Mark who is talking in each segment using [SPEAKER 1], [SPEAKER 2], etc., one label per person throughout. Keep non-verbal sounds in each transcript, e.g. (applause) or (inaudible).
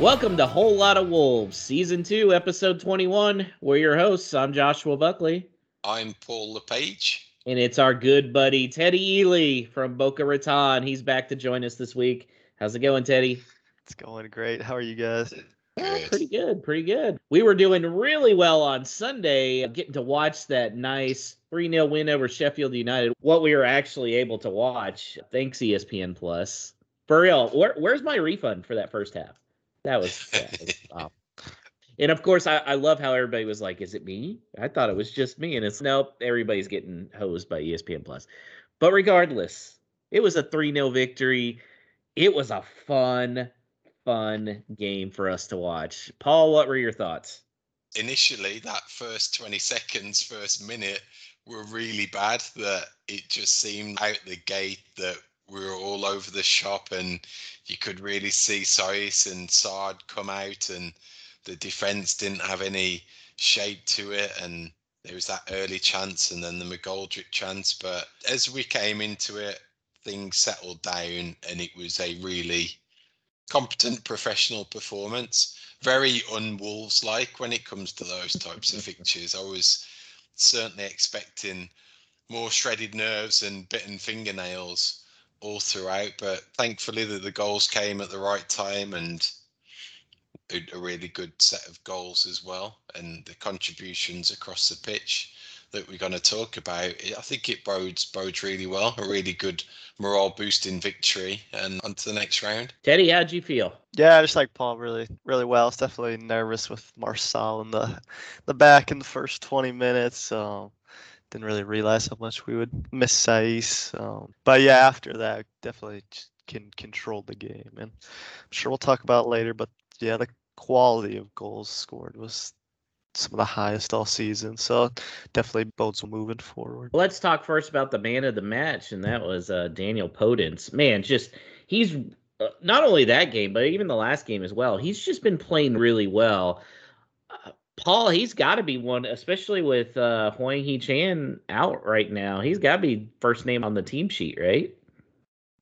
[SPEAKER 1] Welcome to Whole Lot of Wolves, Season 2, Episode 21. We're your hosts. I'm Joshua Buckley.
[SPEAKER 2] I'm Paul LePage.
[SPEAKER 1] And it's our good buddy, Teddy Ely from Boca Raton. He's back to join us this week. How's it going, Teddy?
[SPEAKER 3] It's going great. How are you guys?
[SPEAKER 1] Oh, pretty good, pretty good. We were doing really well on Sunday, getting to watch that nice 3 0 win over Sheffield United. What we were actually able to watch, thanks ESPN Plus. For real, where, where's my refund for that first half? That was, that was. And of course, I, I love how everybody was like, "Is it me?" I thought it was just me, and it's nope. Everybody's getting hosed by ESPN Plus. But regardless, it was a three 0 victory. It was a fun, fun game for us to watch. Paul, what were your thoughts?
[SPEAKER 2] Initially, that first twenty seconds, first minute, were really bad. That it just seemed out the gate that we were all over the shop, and you could really see Saïss and Saad come out and the defense didn't have any shape to it and there was that early chance and then the McGoldrick chance. But as we came into it, things settled down and it was a really competent professional performance. Very unwolves like when it comes to those types of fixtures. I was certainly expecting more shredded nerves and bitten fingernails all throughout, but thankfully that the goals came at the right time and a, a really good set of goals as well, and the contributions across the pitch that we're going to talk about, I think it bodes bodes really well. A really good morale boosting victory, and on to the next round.
[SPEAKER 1] Teddy, how'd you feel?
[SPEAKER 3] Yeah, just like Paul, really, really well. It's definitely nervous with Marçal in the the back in the first 20 minutes. So didn't really realize how much we would miss Saïss. Um, but yeah, after that, definitely can control the game, and I'm sure we'll talk about later. But yeah, the quality of goals scored was some of the highest all season. So definitely bodes moving forward.
[SPEAKER 1] Let's talk first about the man of the match, and that was uh, Daniel Podence. Man, just he's uh, not only that game, but even the last game as well. He's just been playing really well. Paul, he's got to be one, especially with uh, Hwang Hee-chan out right now. He's got to be first name on the team sheet, right?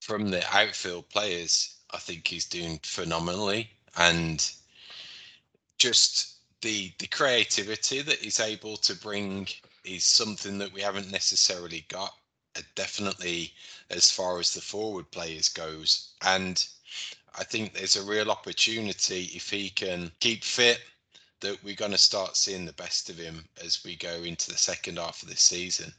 [SPEAKER 2] From the outfield players, I think he's doing phenomenally and just the the creativity that he's able to bring is something that we haven't necessarily got uh, definitely as far as the forward players goes and i think there's a real opportunity if he can keep fit that we're going to start seeing the best of him as we go into the second half of this season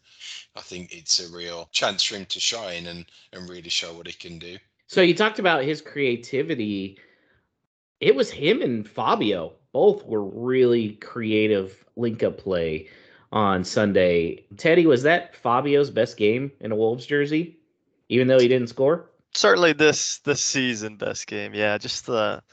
[SPEAKER 2] i think it's a real chance for him to shine and and really show what he can do
[SPEAKER 1] so you talked about his creativity it was him and Fabio. Both were really creative link up play on Sunday. Teddy, was that Fabio's best game in a Wolves jersey, even though he didn't score?
[SPEAKER 3] Certainly this this season best game. Yeah, just the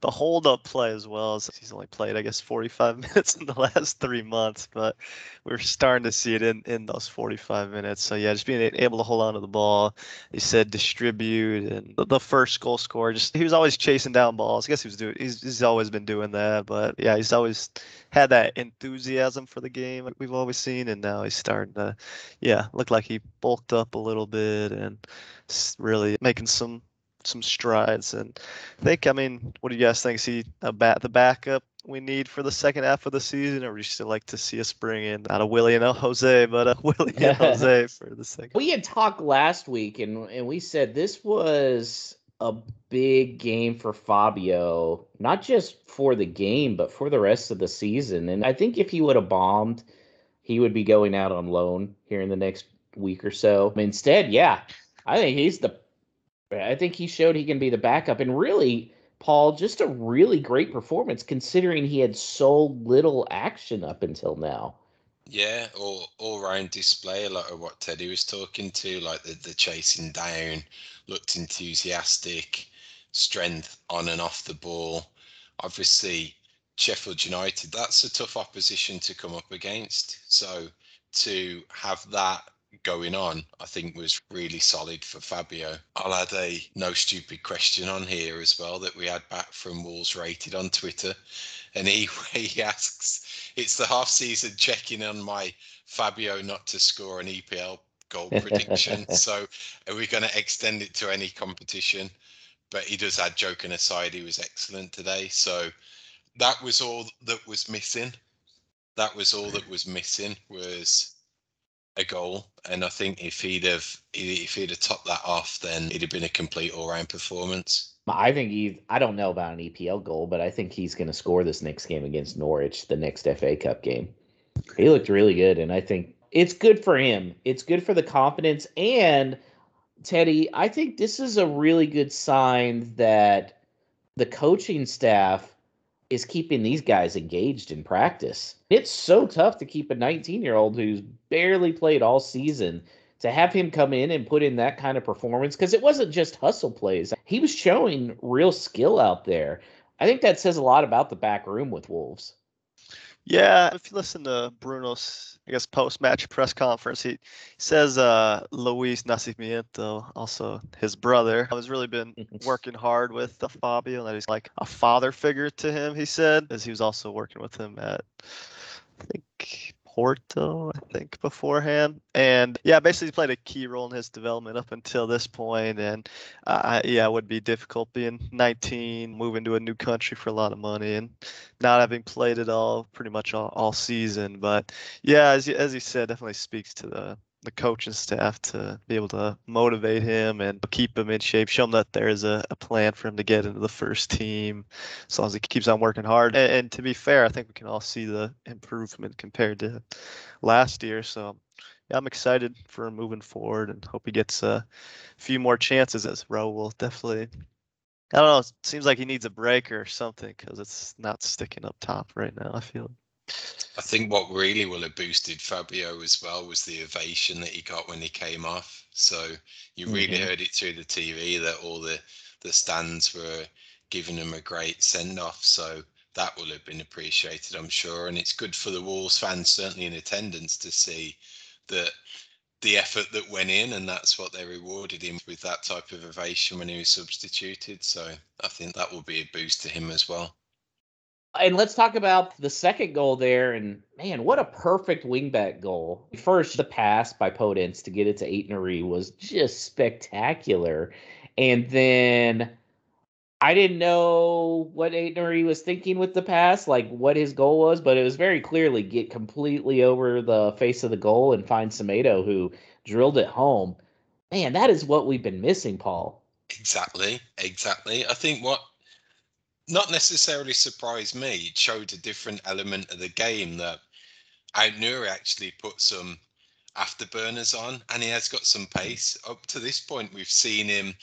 [SPEAKER 3] the hold up play as well as he's only played i guess 45 (laughs) minutes in the last three months but we're starting to see it in in those 45 minutes. So yeah just being able to hold on to the ball he said distribute and the, the first goal scorer just he was always chasing down balls. I guess he was doing he's, he's always been doing that but yeah he's always had that enthusiasm for the game we've always seen and now he's starting to yeah look like he bulked up a little bit and really making some some strides. And I think, I mean, what do you guys think? Is he uh, bat the backup we need for the second half of the season, or would you still like to see us bring in not a Willie and a Jose, but a (laughs) Willie and (laughs) Jose for the second?
[SPEAKER 1] We had talked last week, and and we said this was a big game for Fabio, not just for the game, but for the rest of the season. And I think if he would have bombed, he would be going out on loan here in the next week or so. Instead, yeah, I think he's the I think he showed he can be the backup. And really, Paul, just a really great performance considering he had so little action up until now.
[SPEAKER 2] Yeah, all round display, a lot of what Teddy was talking to, like the, the chasing down, looked enthusiastic, strength on and off the ball. Obviously, Sheffield United, that's a tough opposition to come up against. So to have that going on, I think was really solid for Fabio. I'll add a no stupid question on here as well that we had back from Wolves Rated on Twitter. And he, (laughs) he asks, it's the half season checking on my Fabio not to score an EPL goal (laughs) prediction. so are we going to extend it to any competition? but he does add joking aside, he was excellent today. So that was all that was missing. That was all that was missing was a goal. And I think if he'd have if he'd have topped that off, then it'd have been a complete all round performance.
[SPEAKER 1] I think he. I don't know about an EPL goal, but I think he's going to score this next game against Norwich, the next FA Cup game. He looked really good, and I think it's good for him. It's good for the confidence and Teddy. I think this is a really good sign that the coaching staff is keeping these guys engaged in practice. It's so tough to keep a 19 year old who's barely played all season to have him come in and put in that kind of performance because it wasn't just hustle plays. He was showing real skill out there. I think that says a lot about the back room with Wolves.
[SPEAKER 3] Yeah, if you listen to Bruno's, I guess, post-match press conference, he says uh, Luis Nascimento, also his brother, has really been (laughs) working hard with the Fabio, and that he's like a father figure to him. He said, as he was also working with him at, I think Porto, I think, beforehand. And yeah, basically played a key role in his development up until this point. And uh, yeah, it would be difficult being 19, moving to a new country for a lot of money, and not having played it all pretty much all, all season. But yeah, as, as he said, definitely speaks to the the coaching staff to be able to motivate him and keep him in shape, show him that there is a, a plan for him to get into the first team as long as he keeps on working hard. And, and, to be fair, I think we can all see the improvement compared to last year. So yeah, I'm excited for him moving forward and hope he gets a few more chances as Raul definitely. I don't know. It seems like he needs a break or something because it's not sticking up top right now. I feel.
[SPEAKER 2] I think what really will have boosted Fabio as well was the ovation that he got when he came off. So you really mm-hmm. heard it through the TV that all the the stands were giving him a great send off. So that will have been appreciated, I'm sure. And it's good for the Wolves fans, certainly in attendance, to see that the effort that went in, and that's what they rewarded him with that type of ovation when he was substituted. So I think that will be a boost to him as well.
[SPEAKER 1] And let's talk about the second goal there. And man, what a perfect wingback goal. First, the pass by Podence to get it to Aït-Nouri was just spectacular. And then I didn't know what Aït-Nouri was thinking with the pass, like what his goal was, but it was very clearly get completely over the face of the goal and find Semedo who drilled it home. Man, that is what we've been missing, Paul.
[SPEAKER 2] Exactly, exactly. I think what not necessarily surprised me. It showed a different element of the game that Aït-Nouri actually put some afterburners on, and he has got some hmm. pace. Up to this point, we've seen him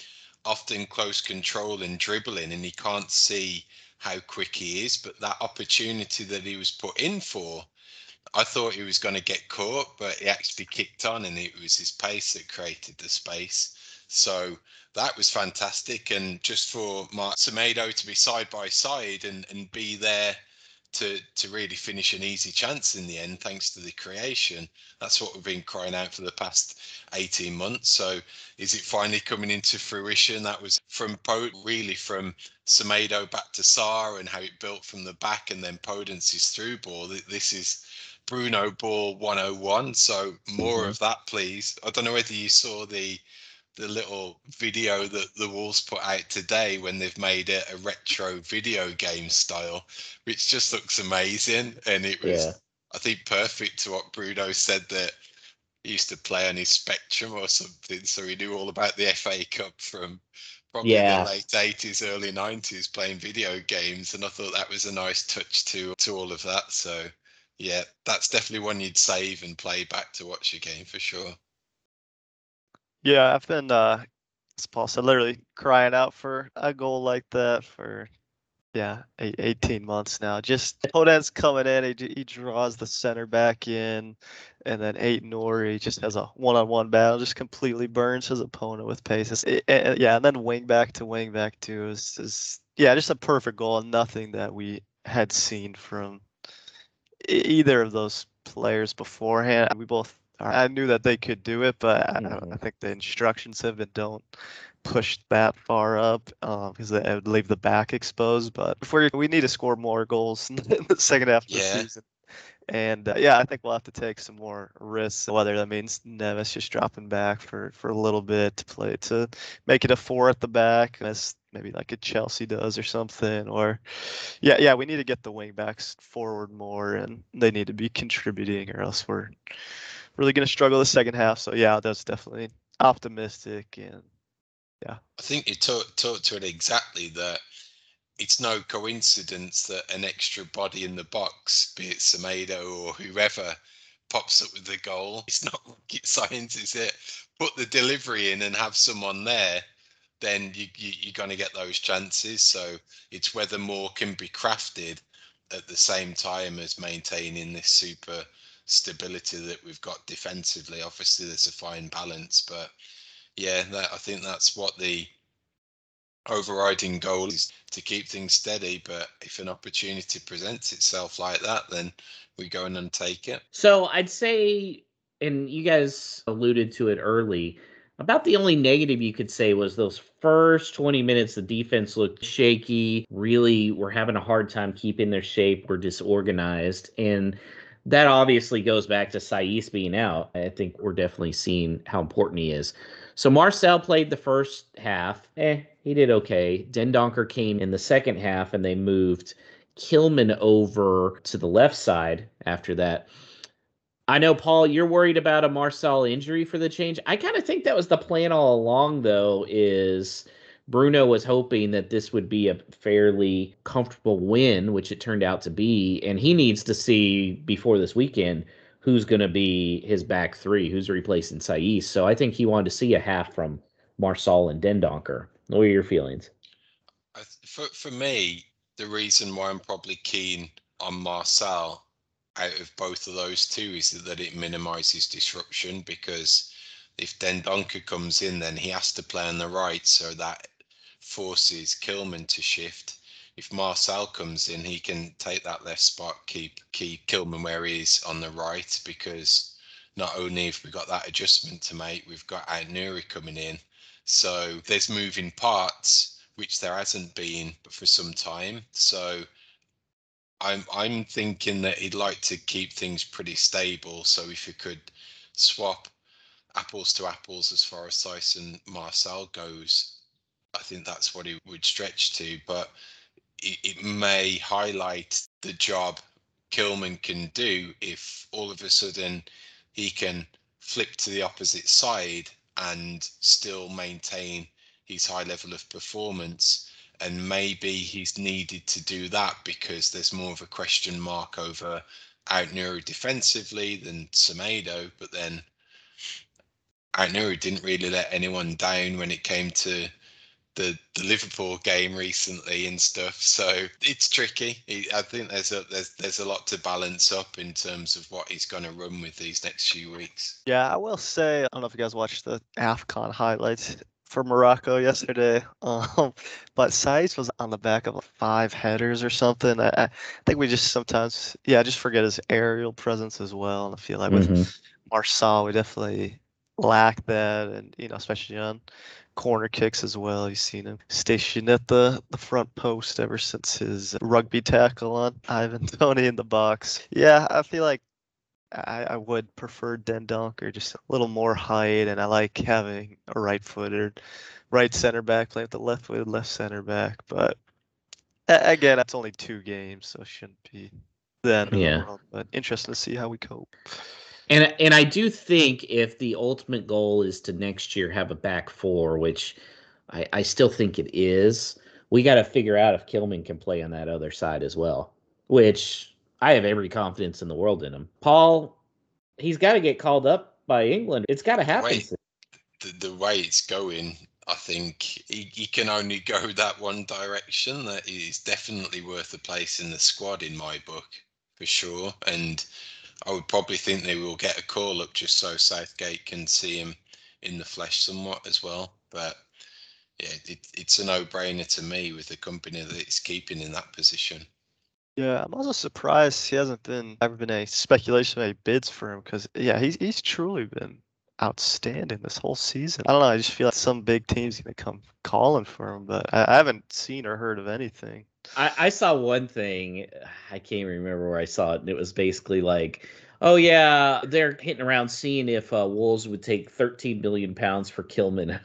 [SPEAKER 2] often close control and dribbling, and he can't see how quick he is. But that opportunity that he was put in for, I thought he was going to get caught, but he actually kicked on, and it was his pace that created the space. So that was fantastic. And just for Mark Semedo to be side by side and, and be there to to really finish an easy chance in the end, thanks to the creation. That's what we've been crying out for the past 18 months. So is it finally coming into fruition? That was from really from Semedo back to Sá and how it built from the back and then Podence's through ball. This is Bruno ball 101. So more mm-hmm. of that, please. I don't know whether you saw the the little video that the Wolves put out today when they've made it a retro video game style, which just looks amazing. And it was, yeah. I think, perfect to what Bruno said that he used to play on his Spectrum or something. So he knew all about the FA Cup from probably yeah. the late 80s, early 90s playing video games. And I thought that was a nice touch to, to all of that. So, yeah, that's definitely one you'd save and play back to watch a game for sure.
[SPEAKER 3] Yeah, I've been, uh, as Paul said, literally crying out for a goal like that for, yeah, eight, 18 months now. Just Podence coming in, he, he draws the center back in, and then Aït-Nouri just has a one-on-one battle, just completely burns his opponent with pace. It, it, yeah, and then wing back to wing back too is, is yeah, just a perfect goal. Nothing that we had seen from either of those players beforehand. We both I knew that they could do it, but I, mm-hmm. I think the instructions have been don't push that far up because um, it would leave the back exposed. But before we need to score more goals (laughs) in the second half of yeah. the season. And uh, yeah, I think we'll have to take some more risks. Whether that means Neves just dropping back for, for a little bit to play to make it a four at the back, as maybe like a Chelsea does or something. Or yeah, yeah, we need to get the wingbacks forward more, and they need to be contributing, or else we're really going to struggle the second half. So yeah, that's definitely optimistic and yeah.
[SPEAKER 2] I think you talked talk to it exactly that it's no coincidence that an extra body in the box, be it Semedo or whoever, pops up with the goal. (laughs) It's not rocket science, is it? Put the delivery in and have someone there, then you, you, you're going to get those chances. So it's whether more can be crafted at the same time as maintaining this super stability that we've got defensively. Obviously, there's a fine balance, but yeah, that, I think that's what the overriding goal is to keep things steady. But if an opportunity presents itself like that, then we go in and take it.
[SPEAKER 1] So I'd say, and you guys alluded to it early, about the only negative you could say was those first 20 minutes, the defense looked shaky. Really, we're having a hard time keeping their shape. We're disorganized. And that obviously goes back to Saïss being out. I think we're definitely seeing how important he is. So Marçal played the first half. Eh, he did okay. Dendoncker came in the second half and they moved Kilman over to the left side after that. I know, Paul, you're worried about a Marçal injury for the change. I kind of think that was the plan all along, though, is Bruno was hoping that this would be a fairly comfortable win, which it turned out to be. And he needs to see before this weekend who's going to be his back three, who's replacing Saïss. So I think he wanted to see a half from Marçal and Dendoncker. What are your feelings?
[SPEAKER 2] For, for me, the reason why I'm probably keen on Marçal out of both of those two is that it minimises disruption because if Dendoncker comes in, then he has to play on the right, so that forces Kilman to shift if Marçal comes in, he can take that left spot, keep keep Kilman where he is on the right, because not only have we got that adjustment to make, we've got Aït-Nouri coming in. So there's moving parts, which there hasn't been for some time. So I'm I'm thinking that he'd like to keep things pretty stable. So if you could swap apples to apples as far as and Marçal goes, I think that's what he would stretch to. But it, it may highlight the job Kilman can do if all of a sudden he can flip to the opposite side and still maintain his high level of performance. And maybe he's needed to do that because there's more of a question mark over Aït-Nouri defensively than Semedo. But then Aït-Nouri didn't really let anyone down when it came to the the Liverpool game recently and stuff. So it's tricky. I think there's a there's there's a lot to balance up in terms of what he's going to run with these next few weeks.
[SPEAKER 3] Yeah, I will say I don't know if you guys watched the Afcon highlights for Morocco yesterday. (laughs) Um, but Saïss was on the back of five headers or something. I, I, think we just sometimes, yeah, just forget his aerial presence as well. And I feel like with mm-hmm. Marçal, we definitely lack that, and you know, especially on corner kicks as well. You've seen him stationed at the, the front post ever since his rugby tackle on Ivan (laughs) Toney in the box. Yeah, I feel like I, I would prefer Dendoncker, just a little more height, and I like having a right footed right center back playing with the left footed left center back. But again, that's only two games, so it shouldn't be then.
[SPEAKER 1] Yeah.
[SPEAKER 3] But interesting to see how we cope.
[SPEAKER 1] And and I do think if the ultimate goal is to next year have a back four, which I, I still think it is, we got to figure out if Kilman can play on that other side as well. Which I have every confidence in the world in him. Paul, he's got to get called up by England. It's got to happen.
[SPEAKER 2] The the way it's going, I think he, he can only go that one direction. That is definitely worth a place in the squad in my book for sure. And I would probably think they will get a call up just so Southgate can see him in the flesh somewhat as well. But yeah, it, it's a no-brainer to me with the company that it's keeping in that position.
[SPEAKER 3] Yeah, I'm also surprised he hasn't been ever been a speculation any bids for him because yeah, he's he's truly been outstanding this whole season. I don't know. I just feel like some big team's gonna come calling for him, but I, I haven't seen or heard of anything.
[SPEAKER 1] I, I saw one thing. I can't remember where I saw it, and it was basically like, "Oh yeah, they're hitting around seeing if uh, Wolves would take 13 million pounds for Kilman."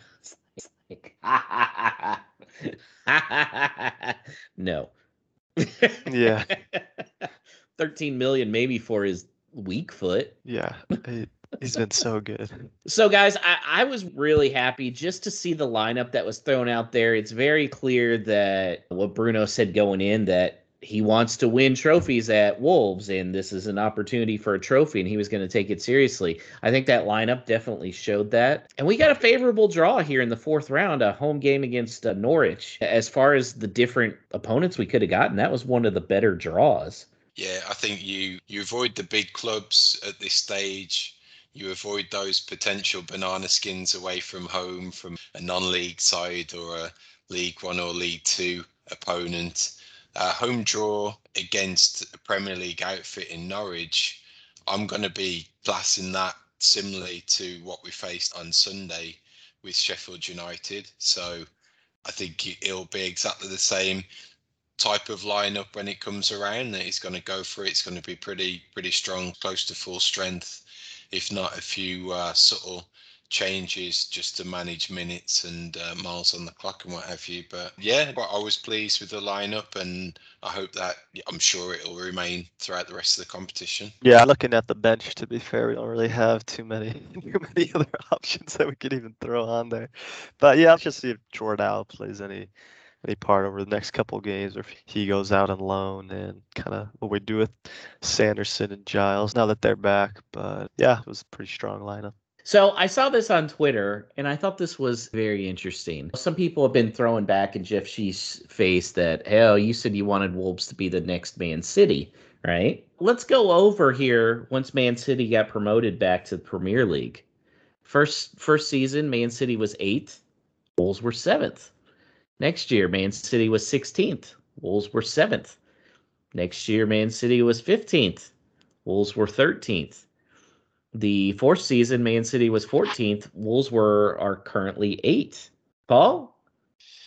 [SPEAKER 1] (laughs) (laughs) no.
[SPEAKER 3] Yeah. (laughs)
[SPEAKER 1] 13 million maybe for his weak foot.
[SPEAKER 3] Yeah, he, he's been so good.
[SPEAKER 1] So, guys, I, I was really happy just to see the lineup that was thrown out there. It's very clear that what Bruno said going in that he wants to win trophies at Wolves, and this is an opportunity for a trophy, and he was going to take it seriously. I think that lineup definitely showed that. And we got a favorable draw here in the fourth round, a home game against uh, Norwich. As far as the different opponents we could have gotten, that was one of the better draws.
[SPEAKER 2] Yeah, I think you you avoid the big clubs at this stage. You avoid those potential banana skins away from home from a non-league side or a League One or League Two opponent uh, home draw against a Premier League outfit in Norwich, I'm going to be classing that similarly to what we faced on Sunday with Sheffield United. So I think it'll be exactly the same type of lineup when it comes around that he's going to go for it. It's going to be pretty pretty strong, close to full strength, if not a few uh, subtle changes just to manage minutes and uh, miles on the clock and what have you. But yeah, I was pleased with the lineup, and I hope that I'm sure it'll remain throughout the rest of the competition.
[SPEAKER 3] Yeah, looking at the bench, to be fair, we don't really have too many (laughs) too many other (laughs) options that we could even throw on there. But yeah, let's just see if Jordan plays any any part over the next couple games, or if he goes out on loan and kind of what we do with Sanderson and Giles now that they're back. But yeah, it was a pretty strong lineup.
[SPEAKER 1] So I saw this on Twitter and I thought this was very interesting. Some people have been throwing back in Jeff Shi's face that, hell, you said you wanted Wolves to be the next Man City, right? Let's go over here once Man City got promoted back to the Premier League. First first season, Man City was eighth, Wolves were seventh. Next year, Man City was 16th, Wolves were seventh. Next year, Man City was 15th, Wolves were 13th. The fourth season, Man City was 14th. Wolves were are currently eighth. Paul,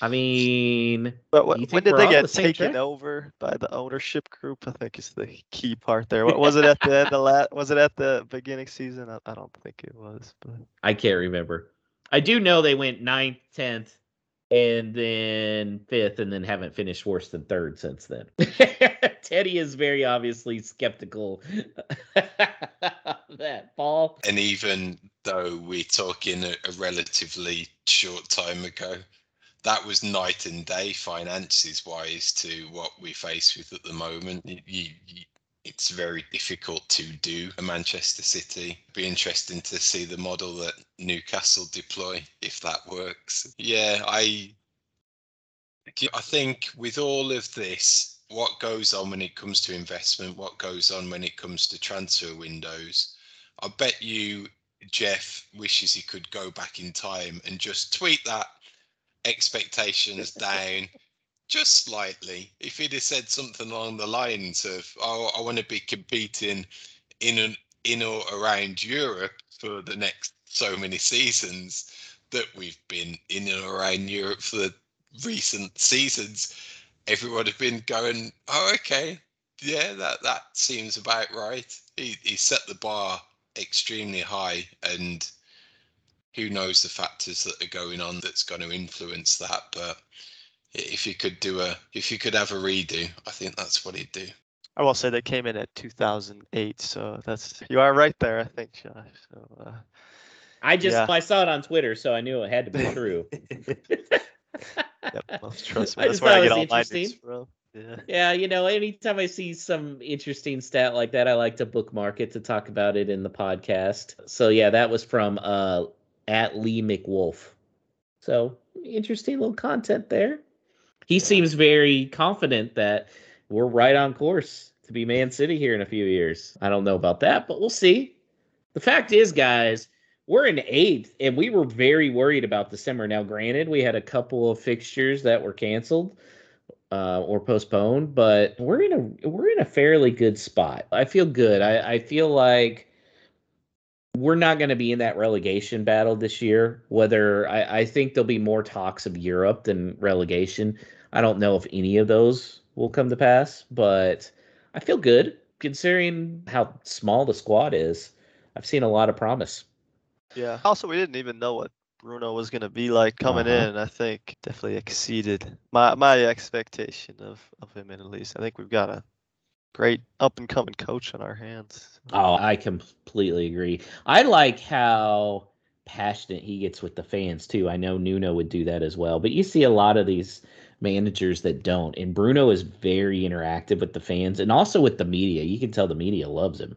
[SPEAKER 1] I mean,
[SPEAKER 3] but what, when did they get the taken track? over by the ownership group? I think is the key part there. What was it at the end? The last was it at the beginning season? I, I don't think it was, but
[SPEAKER 1] I can't remember. I do know they went ninth, tenth, and then fifth, and then haven't finished worse than third since then. (laughs) Teddy is very obviously skeptical that Paul.
[SPEAKER 2] And even though we're talking a, a, relatively short time ago, that was night and day finances wise to what we face with at the moment. You, you, it's very difficult to do a Manchester City. Be interesting to see the model that Newcastle deploy if that works. Yeah, I I think with all of this, what goes on when it comes to investment, what goes on when it comes to transfer windows, I bet you Jeff wishes he could go back in time and just tweet that expectations (laughs) down just slightly. If he'd have said something along the lines of, "Oh, I want to be competing in and in or around Europe for the next so many seasons that we've been in and around Europe for the recent seasons, everyone would have been going, "Oh, okay, yeah, that that seems about right." He he set the bar extremely high, and who knows the factors that are going on that's going to influence that. But if you could do a, if you could have a redo, I think that's what he'd do.
[SPEAKER 3] I will say they came in at 2008, so that's you are right there, I think, Josh. So, uh,
[SPEAKER 1] I just yeah. I saw it on Twitter, so I knew it had to be (laughs) true.
[SPEAKER 3] yep, well, trust (laughs) me, that's where I get all my news from.
[SPEAKER 1] Yeah. yeah, you know, anytime I see some interesting stat like that, I like to bookmark it to talk about it in the podcast. So yeah, that was from uh at Lee McWolf. So interesting little content there. He seems very confident that we're right on course to be Man City here in a few years. I don't know about that, but we'll see. The fact is, guys, we're in eighth, and we were very worried about December. Now, granted, we had a couple of fixtures that were canceled uh, or postponed, but we're in a we're in a fairly good spot. I feel good. I, I feel like we're not going to be in that relegation battle this year. Whether I, I think there'll be more talks of Europe than relegation. I don't know if any of those will come to pass, but I feel good considering how small the squad is. I've seen a lot of promise.
[SPEAKER 3] Yeah. Also, we didn't even know what Bruno was going to be like coming
[SPEAKER 1] Uh-huh.
[SPEAKER 3] in. I think definitely exceeded my my expectation of of him at least. I think we've got a great up and coming coach on our hands.
[SPEAKER 1] Oh, I completely agree. I like how passionate he gets with the fans too. I know Nuno would do that as well, but you see a lot of these managers that don't. And Bruno is very interactive with the fans and also with the media. You can tell the media loves him.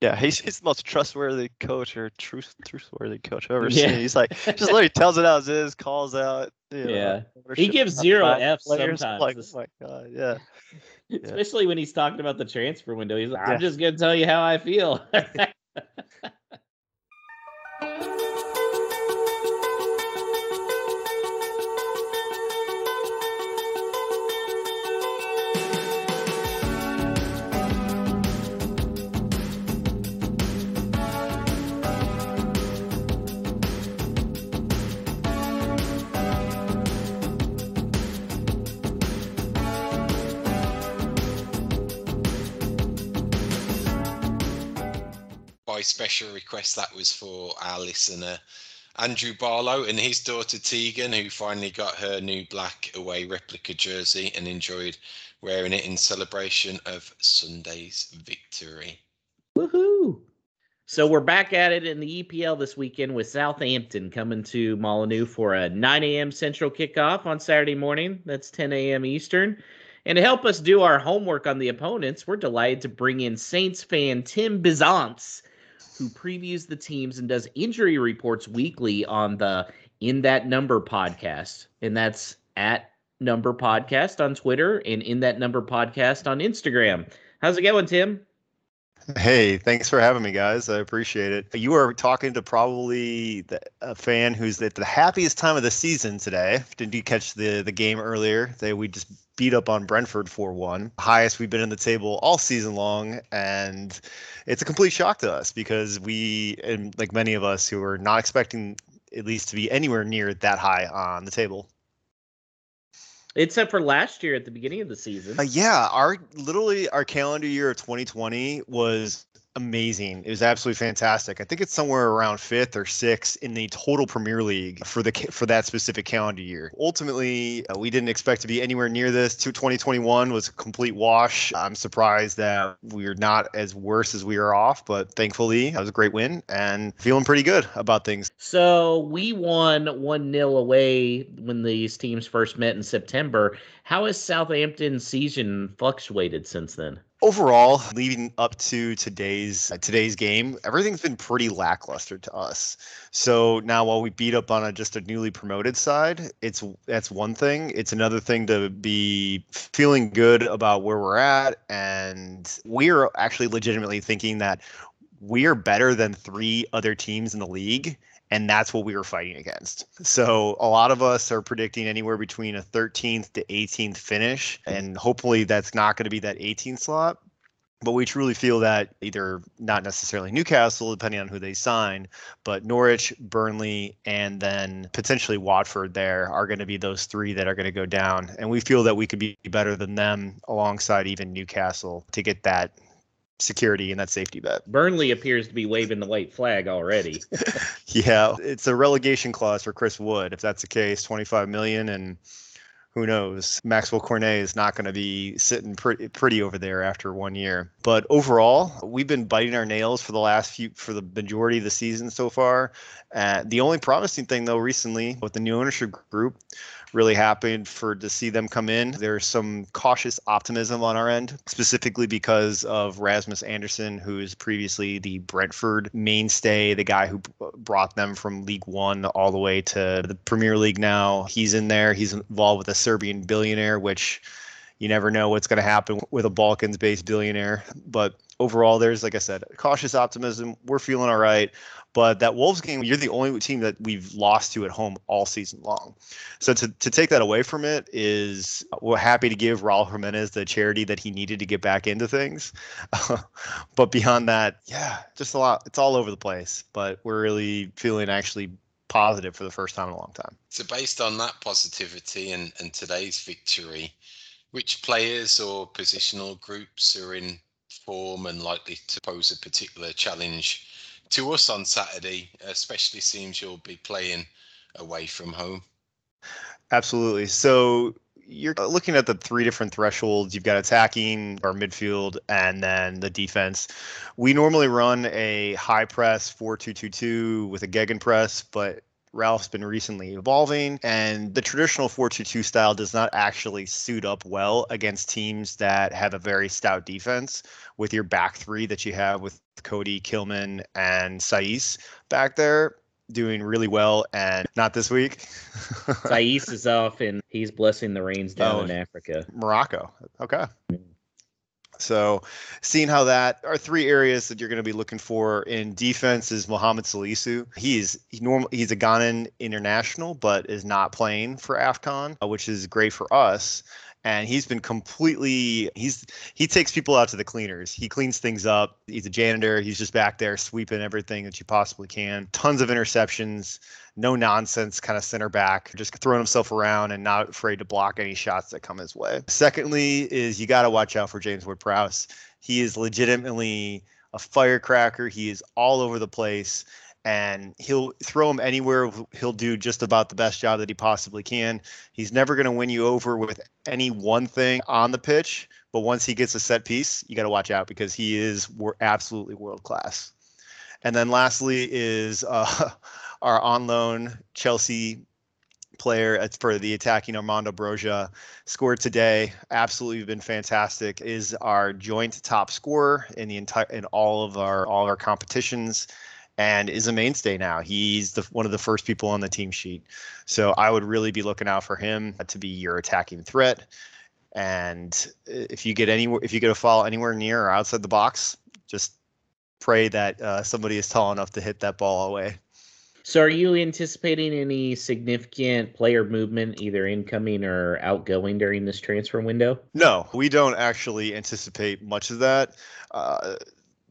[SPEAKER 3] Yeah, he's, he's the most trustworthy coach or truth truthworthy coach I've ever
[SPEAKER 1] Yeah.
[SPEAKER 3] seen. He's like (laughs) just literally tells it as is, calls out. You know,
[SPEAKER 1] Yeah. He gives zero Fs
[SPEAKER 3] players.
[SPEAKER 1] sometimes.
[SPEAKER 3] Like, oh my god, yeah.
[SPEAKER 1] Especially when he's talking about the transfer window. He's like, I'm just gonna tell you how I feel. (laughs) (laughs)
[SPEAKER 2] request, that was for our listener, Andrew Barlow, and his daughter Tegan, who finally got her new black away replica jersey and enjoyed wearing it in celebration of Sunday's victory.
[SPEAKER 1] Woohoo! So we're back at it in the EPL this weekend with Southampton coming to Molineux for a 9 a.m. Central kickoff on Saturday morning. That's 10 a.m. Eastern. And to help us do our homework on the opponents, we're delighted to bring in Saints fan Tim Bizance, who previews the teams and does injury reports weekly on the In That Number podcast. And that's at Number Podcast on Twitter and In That Number Podcast on Instagram. How's it going, Tim?
[SPEAKER 4] Hey, thanks for having me, guys. I appreciate it. You are talking to probably the, a fan who's at the happiest time of the season today. Didn't you catch the the game earlier? They we just beat up on Brentford 4-1. Highest we've been in the table all season long and it's a complete shock to us because we and like many of us who were not expecting at least to be anywhere near that high on the table.
[SPEAKER 1] Except for last year at the beginning of the season.
[SPEAKER 4] Uh, yeah, our literally our calendar year of 2020 was amazing. It was absolutely fantastic. I think it's somewhere around fifth or sixth in the total Premier League for the for that specific calendar year. Ultimately, uh, we didn't expect to be anywhere near this. 2021 was a complete wash. I'm surprised that we're not as worse as we are off, but thankfully that was a great win and feeling pretty good about things.
[SPEAKER 1] So we won 1 0 away when these teams first met in September. How has Southampton's season fluctuated since then?
[SPEAKER 4] Overall leading up to today's uh, today's game everything's been pretty lackluster to us. So now while we beat up on a just a newly promoted side it's that's one thing. It's another thing to be feeling good about where we're at and we're actually legitimately thinking that we are better than three other teams in the league and that's what we were fighting against. So a lot of us are predicting anywhere between a 13th to 18th finish, and hopefully that's not going to be that 18th slot. But we truly feel that either not necessarily Newcastle, depending on who they sign, but Norwich, Burnley, and then potentially Watford there are going to be those three that are going to go down. And we feel that we could be better than them alongside even Newcastle to get that security and that safety bet.
[SPEAKER 1] Burnley appears to be waving the white flag already. (laughs)
[SPEAKER 4] Yeah, it's a relegation clause for Chris Wood. If that's the case, 25 million and who knows? Maxwell Cornet is not going to be sitting pretty pretty over there after one year. But overall, we've been biting our nails for the last few for the majority of the season so far. Uh, the only promising thing though recently with the new ownership group really happy for to see them come in. There's some cautious optimism on our end, specifically because of Rasmus Ankersen, who is previously the Brentford mainstay, the guy who brought them from League One all the way to the Premier League now. He's in there. He's involved with a Serbian billionaire, which you never know what's going to happen with a Balkans based billionaire. But overall, there's, like I said, cautious optimism. We're feeling all right. But that Wolves game, you're the only team that we've lost to at home all season long. So to, to take that away from it is uh, we're happy to give Raul Jimenez the charity that he needed to get back into things. (laughs) but beyond that, yeah, just a lot. It's all over the place. But we're really feeling actually positive for the first time in a long time.
[SPEAKER 2] So, based on that positivity and, and today's victory, which players or positional groups are in form and likely to pose a particular challenge to us on Saturday, especially seems you'll be playing away from home.
[SPEAKER 4] Absolutely. So you're uh, looking at the three different thresholds. You've got attacking or midfield and then the defense. We normally run a high press 4-2-2-2 with a Gegen press, but Ralph's been recently evolving, and the traditional 4-2-2 style does not actually suit up well against teams that have a very stout defense. With your back three that you have with Coady Kilman and Saiss back there, doing really well, and not this week.
[SPEAKER 1] Saiss is off, and he's blessing the rains down
[SPEAKER 4] Oh.
[SPEAKER 1] in Africa.
[SPEAKER 4] Morocco. Okay. Mm-hmm. So, seeing how that are three areas that you're going to be looking for in defense is Mohamed Salisu. He's he normal he's a Ghanan international, but is not playing for Afcon, uh, which is great for us. And he's been completely he's he takes people out to the cleaners. He cleans things up. He's a janitor. He's just back there sweeping everything that you possibly can. Tons of interceptions no nonsense kind of center back, just throwing himself around and not afraid to block any shots that come his way. Secondly, is you got to watch out for James Ward Prowse. He is legitimately a firecracker. He is all over the place. And he'll throw him anywhere. He'll do just about the best job that he possibly can. He's never going to win you over with any one thing on the pitch. But once he gets a set piece, you got to watch out because he is wor- absolutely world class. And then lastly is (laughs) uh, our on loan Chelsea player for the attacking Armando Broja scored today. Absolutely been fantastic. Is our joint top scorer in the entire in all of our all our competitions and is a mainstay now. He's the one of the first people on the team sheet. So I would really be looking out for him to be your attacking threat. And if you get anywhere if you get a foul anywhere near or outside the box, just pray that uh, somebody is tall enough to hit that ball away.
[SPEAKER 1] So, are you anticipating any significant player movement, either incoming or outgoing, during this transfer window?
[SPEAKER 4] No, we don't actually anticipate much of that. Uh,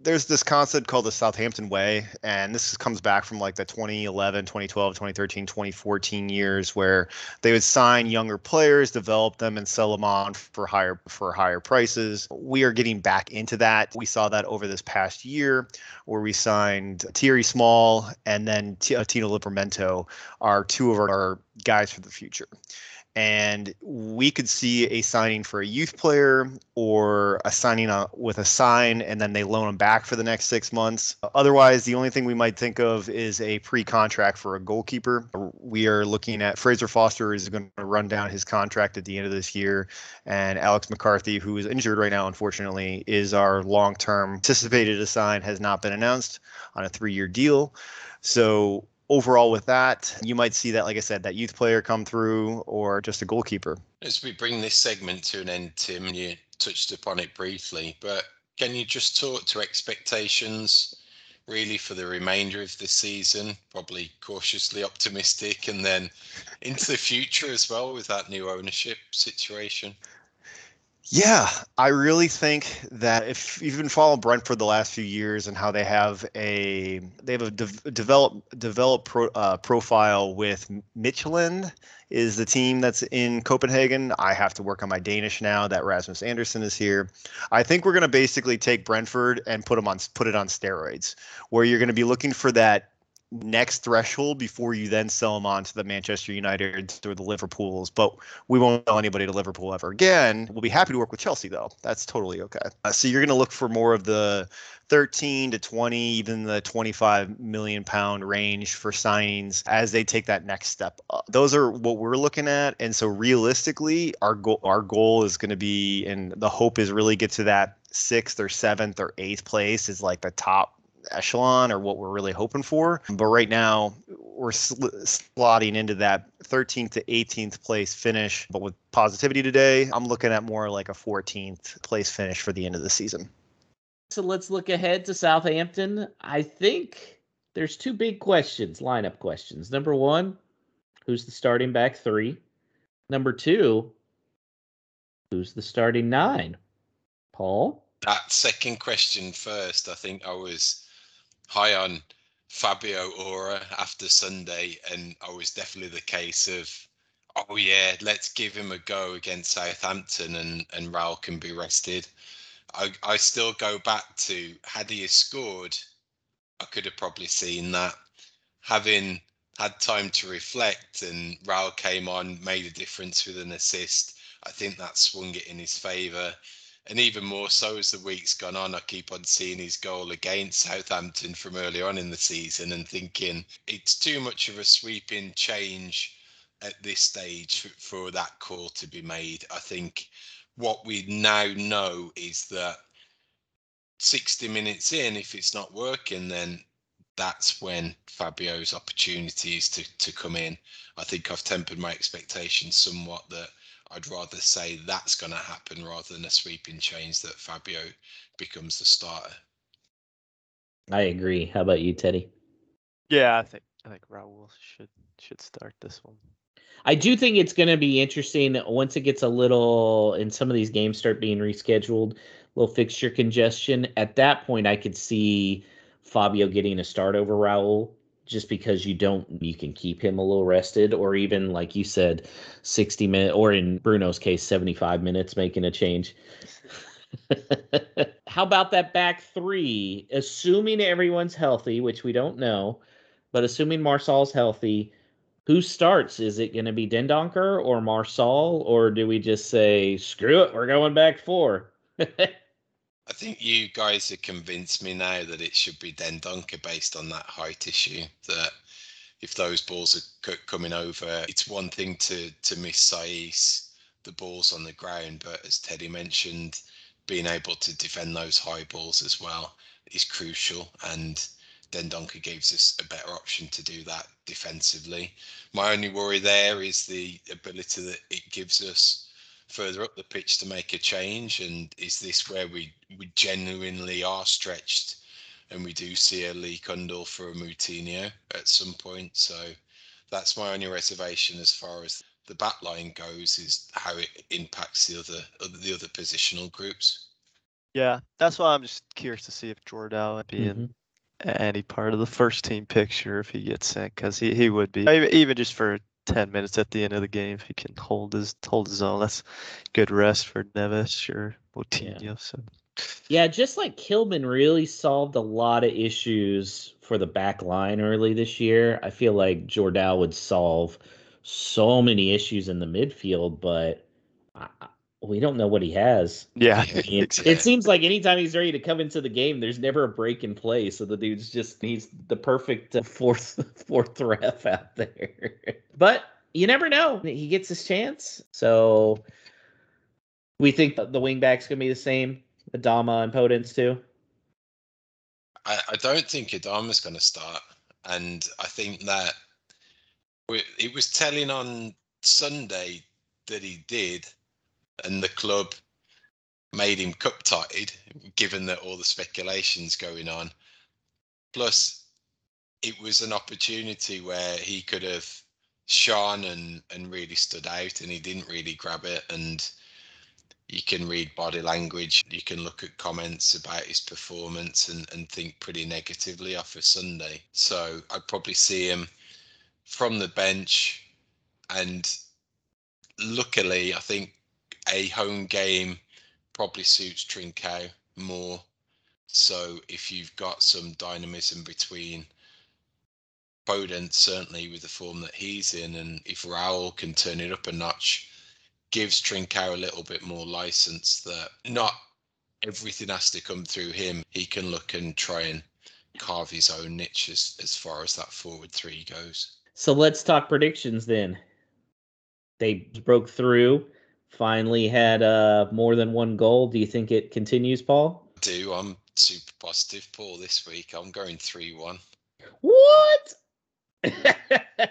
[SPEAKER 4] there's this concept called the Southampton way, and this comes back from like the 2011, 2012, 2013, 2014 years where they would sign younger players, develop them, and sell them on for higher for higher prices. We are getting back into that. We saw that over this past year, where we signed Thierry Small and then T- Tino Livramento are two of our guys for the future and we could see a signing for a youth player or a signing with a sign and then they loan him back for the next six months. Otherwise, the only thing we might think of is a pre-contract for a goalkeeper. We are looking at Fraser Forster is going to run down his contract at the end of this year, and Alex McCarthy, who is injured right now, unfortunately, is our long-term anticipated to sign has not been announced on a three-year deal. So overall with that, you might see that, like I said, that youth player come through or just a goalkeeper.
[SPEAKER 2] As we bring this segment to an end, Tim, you touched upon it briefly, but can you just talk to expectations really for the remainder of the season? Probably cautiously optimistic, and then into the future as well with that new ownership situation.
[SPEAKER 4] Yeah, I really think that if you've been following Brentford the last few years and how they have a they have a de- develop develop pro, uh, profile with Midtjylland is the team that's in Copenhagen. I have to work on my Danish now that Rasmus Ankersen is here. I think we're going to basically take Brentford and put them on put it on steroids, where you're going to be looking for that next threshold before you then sell them on to the Manchester United or the Liverpools. But we won't sell anybody to Liverpool ever again. We'll be happy to work with Chelsea though. That's totally okay. Uh, so you're going to look for more of the 13 to 20, even the 25 million pound range for signings as they take that next step up. Those are what we're looking at. And so realistically, our goal our goal is going to be and the hope is really get to that sixth or seventh or eighth place is like the top echelon or what we're really hoping for. But right now, we're sl- slotting into that 13th to 18th place finish. But with positivity today, I'm looking at more like a 14th place finish for the end of the season.
[SPEAKER 1] So let's look ahead to Southampton. I think there's two big questions, lineup questions. Number one, who's the starting back three? Number two, who's the starting nine? Paul?
[SPEAKER 2] That second question first, I think I was high on Fabio Ora after Sunday, and I was definitely the case of, oh yeah, let's give him a go against Southampton, and and Raul can be rested. I I still go back to had he scored I could have probably seen that. Having had time to reflect and Raul came on, made a difference with an assist. I think that swung it in his favour. And even more so as the week's gone on, I keep on seeing his goal against Southampton from earlier on in the season and thinking it's too much of a sweeping change at this stage for that call to be made. I think what we now know is that 60 minutes in, if it's not working, then that's when Fabio's opportunities to to come in. I think I've tempered my expectations somewhat that I'd rather say that's going to happen rather than a sweeping change that Fabio becomes the starter.
[SPEAKER 1] I agree. How about you, Teddy?
[SPEAKER 3] Yeah, I think I think Raul should should start this one.
[SPEAKER 1] I do think it's going to be interesting once it gets a little, and some of these games start being rescheduled, little fixture congestion. At that point, I could see Fabio getting a start over Raul just because you don't you can keep him a little rested or even like you said 60 minutes or in Bruno's case 75 minutes making a change. (laughs) How about that back 3 assuming everyone's healthy which we don't know but assuming Marçal's healthy who starts? Is it going to be Dendoncker or Marçal or do we just say screw it we're going back 4 (laughs)
[SPEAKER 2] I think you guys have convinced me now that it should be Dendoncker based on that height issue. That if those balls are coming over, it's one thing to to miss Saiss the balls on the ground, but as Teddy mentioned, being able to defend those high balls as well is crucial. And Dendoncker gives us a better option to do that defensively. My only worry there is the ability that it gives us further up the pitch to make a change? And is this where we, we genuinely are stretched and we do see a Luke Cundle for a Moutinho at some point? So that's my only reservation as far as the back line goes is how it impacts the other the other positional groups.
[SPEAKER 3] Yeah, that's why I'm just curious to see if Jordao would be mm-hmm. in any part of the first team picture if he gets sent because he, he would be even just for 10 minutes at the end of the game if he can hold his hold his own. That's good rest for Neves or Moutinho. Yeah. So
[SPEAKER 1] yeah, just like Kilman really solved a lot of issues for the back line early this year. I feel like Jordao would solve so many issues in the midfield, but I, we don't know what he has.
[SPEAKER 3] Yeah,
[SPEAKER 1] I mean, (laughs) exactly. it seems like anytime he's ready to come into the game, there's never a break in play. So the dude's just he's the perfect uh, (laughs) fourth fourth ref out there. (laughs) but you never know. He gets his chance. So we think the wingback's gonna be the same, Adama and Podence too.
[SPEAKER 2] I, I don't think Adama's gonna start, and I think that it was telling on Sunday that he did and the club made him cup tied, given that all the speculations going on. Plus, it was an opportunity where he could have shone and and really stood out, and he didn't really grab it. And you can read body language, you can look at comments about his performance and and think pretty negatively off a Sunday. So I'd probably see him from the bench, and luckily, I think a home game probably suits Trincao more. So if you've got some dynamism between Podence, certainly with the form that he's in, and if Raul can turn it up a notch, gives Trincao a little bit more license that not everything has to come through him. He can look and try and carve his own niche as, as far as that forward three goes.
[SPEAKER 1] So let's talk predictions then. They broke through finally had uh, more than one goal. Do you think it continues, Paul?
[SPEAKER 2] I do. I'm super positive, Paul, this week. I'm going 3 1.
[SPEAKER 1] What? (laughs)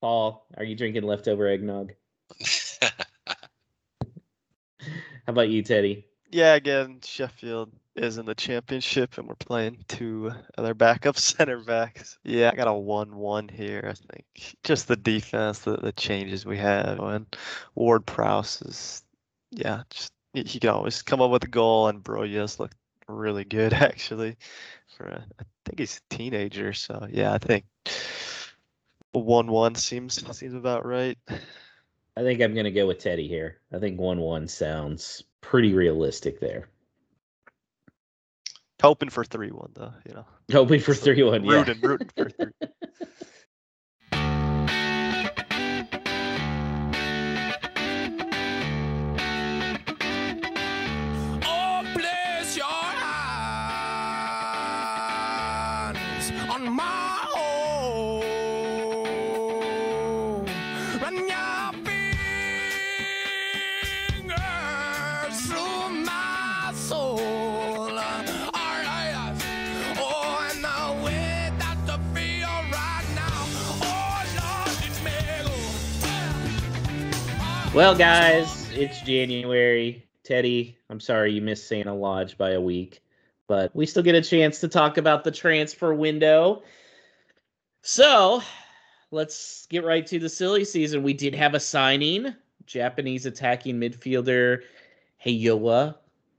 [SPEAKER 1] Paul, are you drinking leftover eggnog? (laughs) How about you, Teddy?
[SPEAKER 3] Yeah, again, Sheffield is in the championship, and we're playing two other backup (laughs) center backs. Yeah, I got a one-one here. I think just the defense, the, the changes we have, and Ward Prowse is, yeah, just he, can always come up with a goal, and Broja's looked really good (laughs) actually. For a, I think he's a teenager, so yeah, I think one-one seems seems about right.
[SPEAKER 1] I think I'm gonna go with Teddy here. I think one-one sounds pretty realistic there.
[SPEAKER 3] Hoping for three one though, you know.
[SPEAKER 1] Hoping for three one. Yeah.
[SPEAKER 3] Rooting, rooting for three. (laughs)
[SPEAKER 1] Well, guys, it's January. Teddy, I'm sorry you missed Santa Lodge by a week, but we still get a chance to talk about the transfer window. So let's get right to the silly season. We did have a signing Japanese attacking midfielder Hayao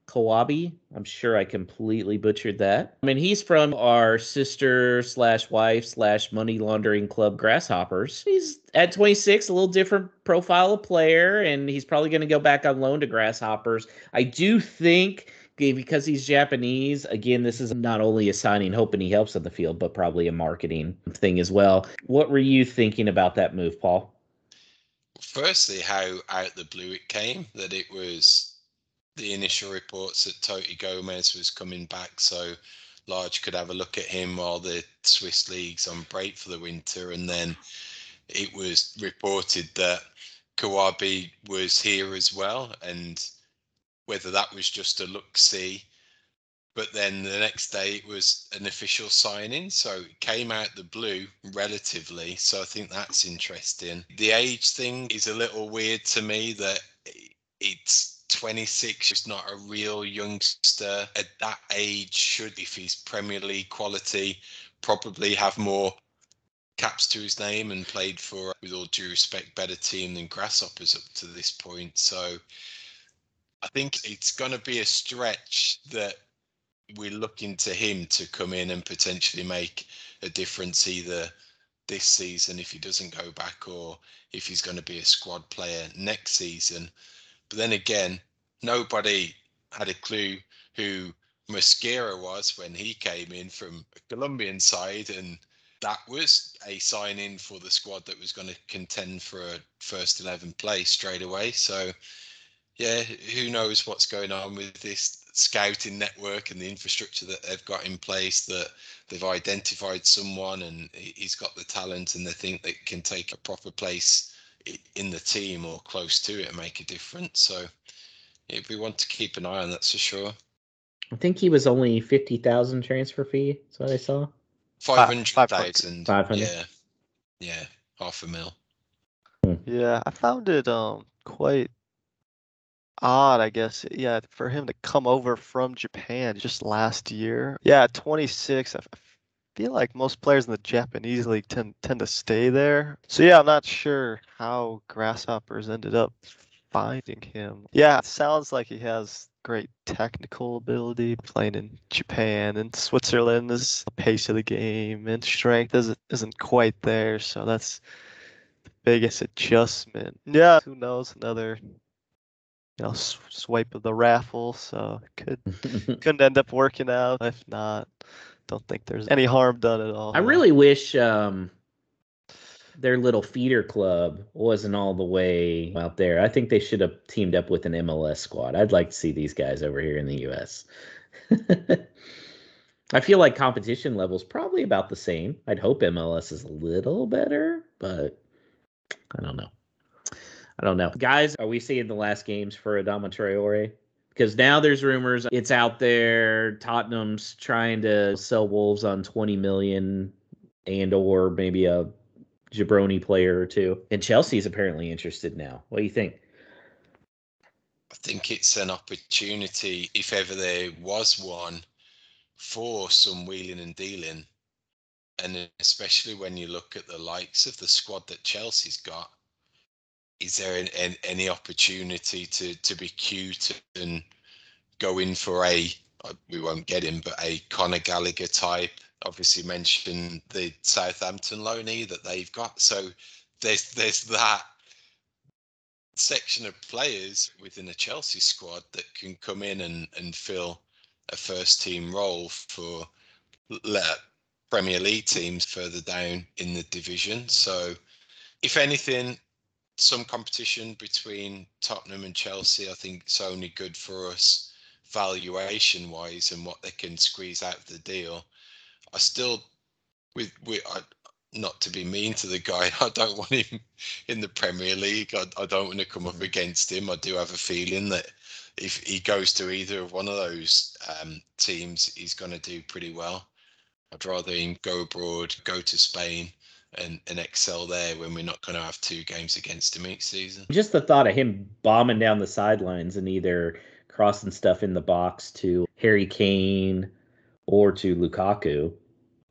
[SPEAKER 1] Kawabe. I'm sure I completely butchered that. I mean, he's from our sister slash wife slash money laundering club Grasshoppers. He's at 26, a little different profile of player, and he's probably going to go back on loan to Grasshoppers. I do think because he's Japanese, again, this is not only a signing, hoping he helps on the field, but probably a marketing thing as well. What were you thinking about that move, Paul?
[SPEAKER 2] Firstly, how out the blue it came that it was the initial reports that Toti Gomes was coming back, so Lage could have a look at him while the Swiss league's on break for the winter, and then it was reported that Kawabe was here as well, and whether that was just a look see. But then the next day it was an official signing, so it came out the blue relatively. So I think that's interesting. The age thing is a little weird to me that it's 26 is not a real youngster at that age should if he's premier league quality probably have more caps to his name and played for with all due respect better team than grasshoppers up to this point. So i think it's going to be a stretch that we're looking to him to come in and potentially make a difference either this season if he doesn't go back or if he's going to be a squad player next season but then again, nobody had a clue who Mosquera was when he came in from Colombian side, and that was a sign in for the squad that was going to contend for a first 11 place straight away. So, yeah, who knows what's going on with this scouting network and the infrastructure that they've got in place that they've identified someone and he- he's got the talent and they think they can take a proper place in the team or close to it and make a difference. So yeah, we want to keep an eye on that's for sure.
[SPEAKER 1] I think he was only 50,000 transfer fee. That's what I saw.
[SPEAKER 2] Five hundred thousand.
[SPEAKER 1] 500.
[SPEAKER 2] Yeah, yeah, half a mil.
[SPEAKER 3] Yeah, I found it um quite odd, I guess. Yeah, for him to come over from Japan just last year. Yeah, 26. I f- feel like most players in the Japanese league tend tend to stay there. So yeah, I'm not sure how Grasshoppers ended up finding him. Yeah, it sounds like he has great technical ability playing in Japan and Switzerland is the pace of the game and strength isn't isn't quite there, so that's the biggest adjustment. Yeah, who knows? Another you know swipe of the raffle, so could (laughs) could end up working out. If not, don't think there's any harm done at all.
[SPEAKER 1] I really wish um, their little feeder club wasn't all the way out there. I think they should have teamed up with an MLS squad. I'd like to see these guys over here in the US. (laughs) I feel like competition level's probably about the same. I'd hope MLS is a little better, but I don't know. I don't know. Guys, are we seeing the last games for Adama Traore? Because now there's rumors it's out there. Tottenham's trying to sell Wolves on 20 million and or maybe a jabroni player or two. And Chelsea's apparently interested now. What do you think?
[SPEAKER 2] I think it's an opportunity, if ever there was one, for some wheeling and dealing. And especially when you look at the likes of the squad that Chelsea's got, is there an, an, any opportunity to, to be cute and go in for a, we won't get him, but a Conor Gallagher type? Obviously, mentioned the Southampton loanee that they've got. So there's there's that section of players within a Chelsea squad that can come in and, and fill a first team role for Premier League teams further down in the division. So, if anything, some competition between Tottenham and Chelsea, I think it's only good for us valuation wise and what they can squeeze out of the deal. I still, with, with I, not to be mean to the guy, (laughs) I don't want him in the Premier League. I, I don't want to come up against him. I do have a feeling that if he goes to either of one of those um, teams, he's going to do pretty well. I'd rather him go abroad, go to Spain, and, and excel there when we're not going to have two games against him each season.
[SPEAKER 1] Just the thought of him bombing down the sidelines and either crossing stuff in the box to Harry Kane or to Lukaku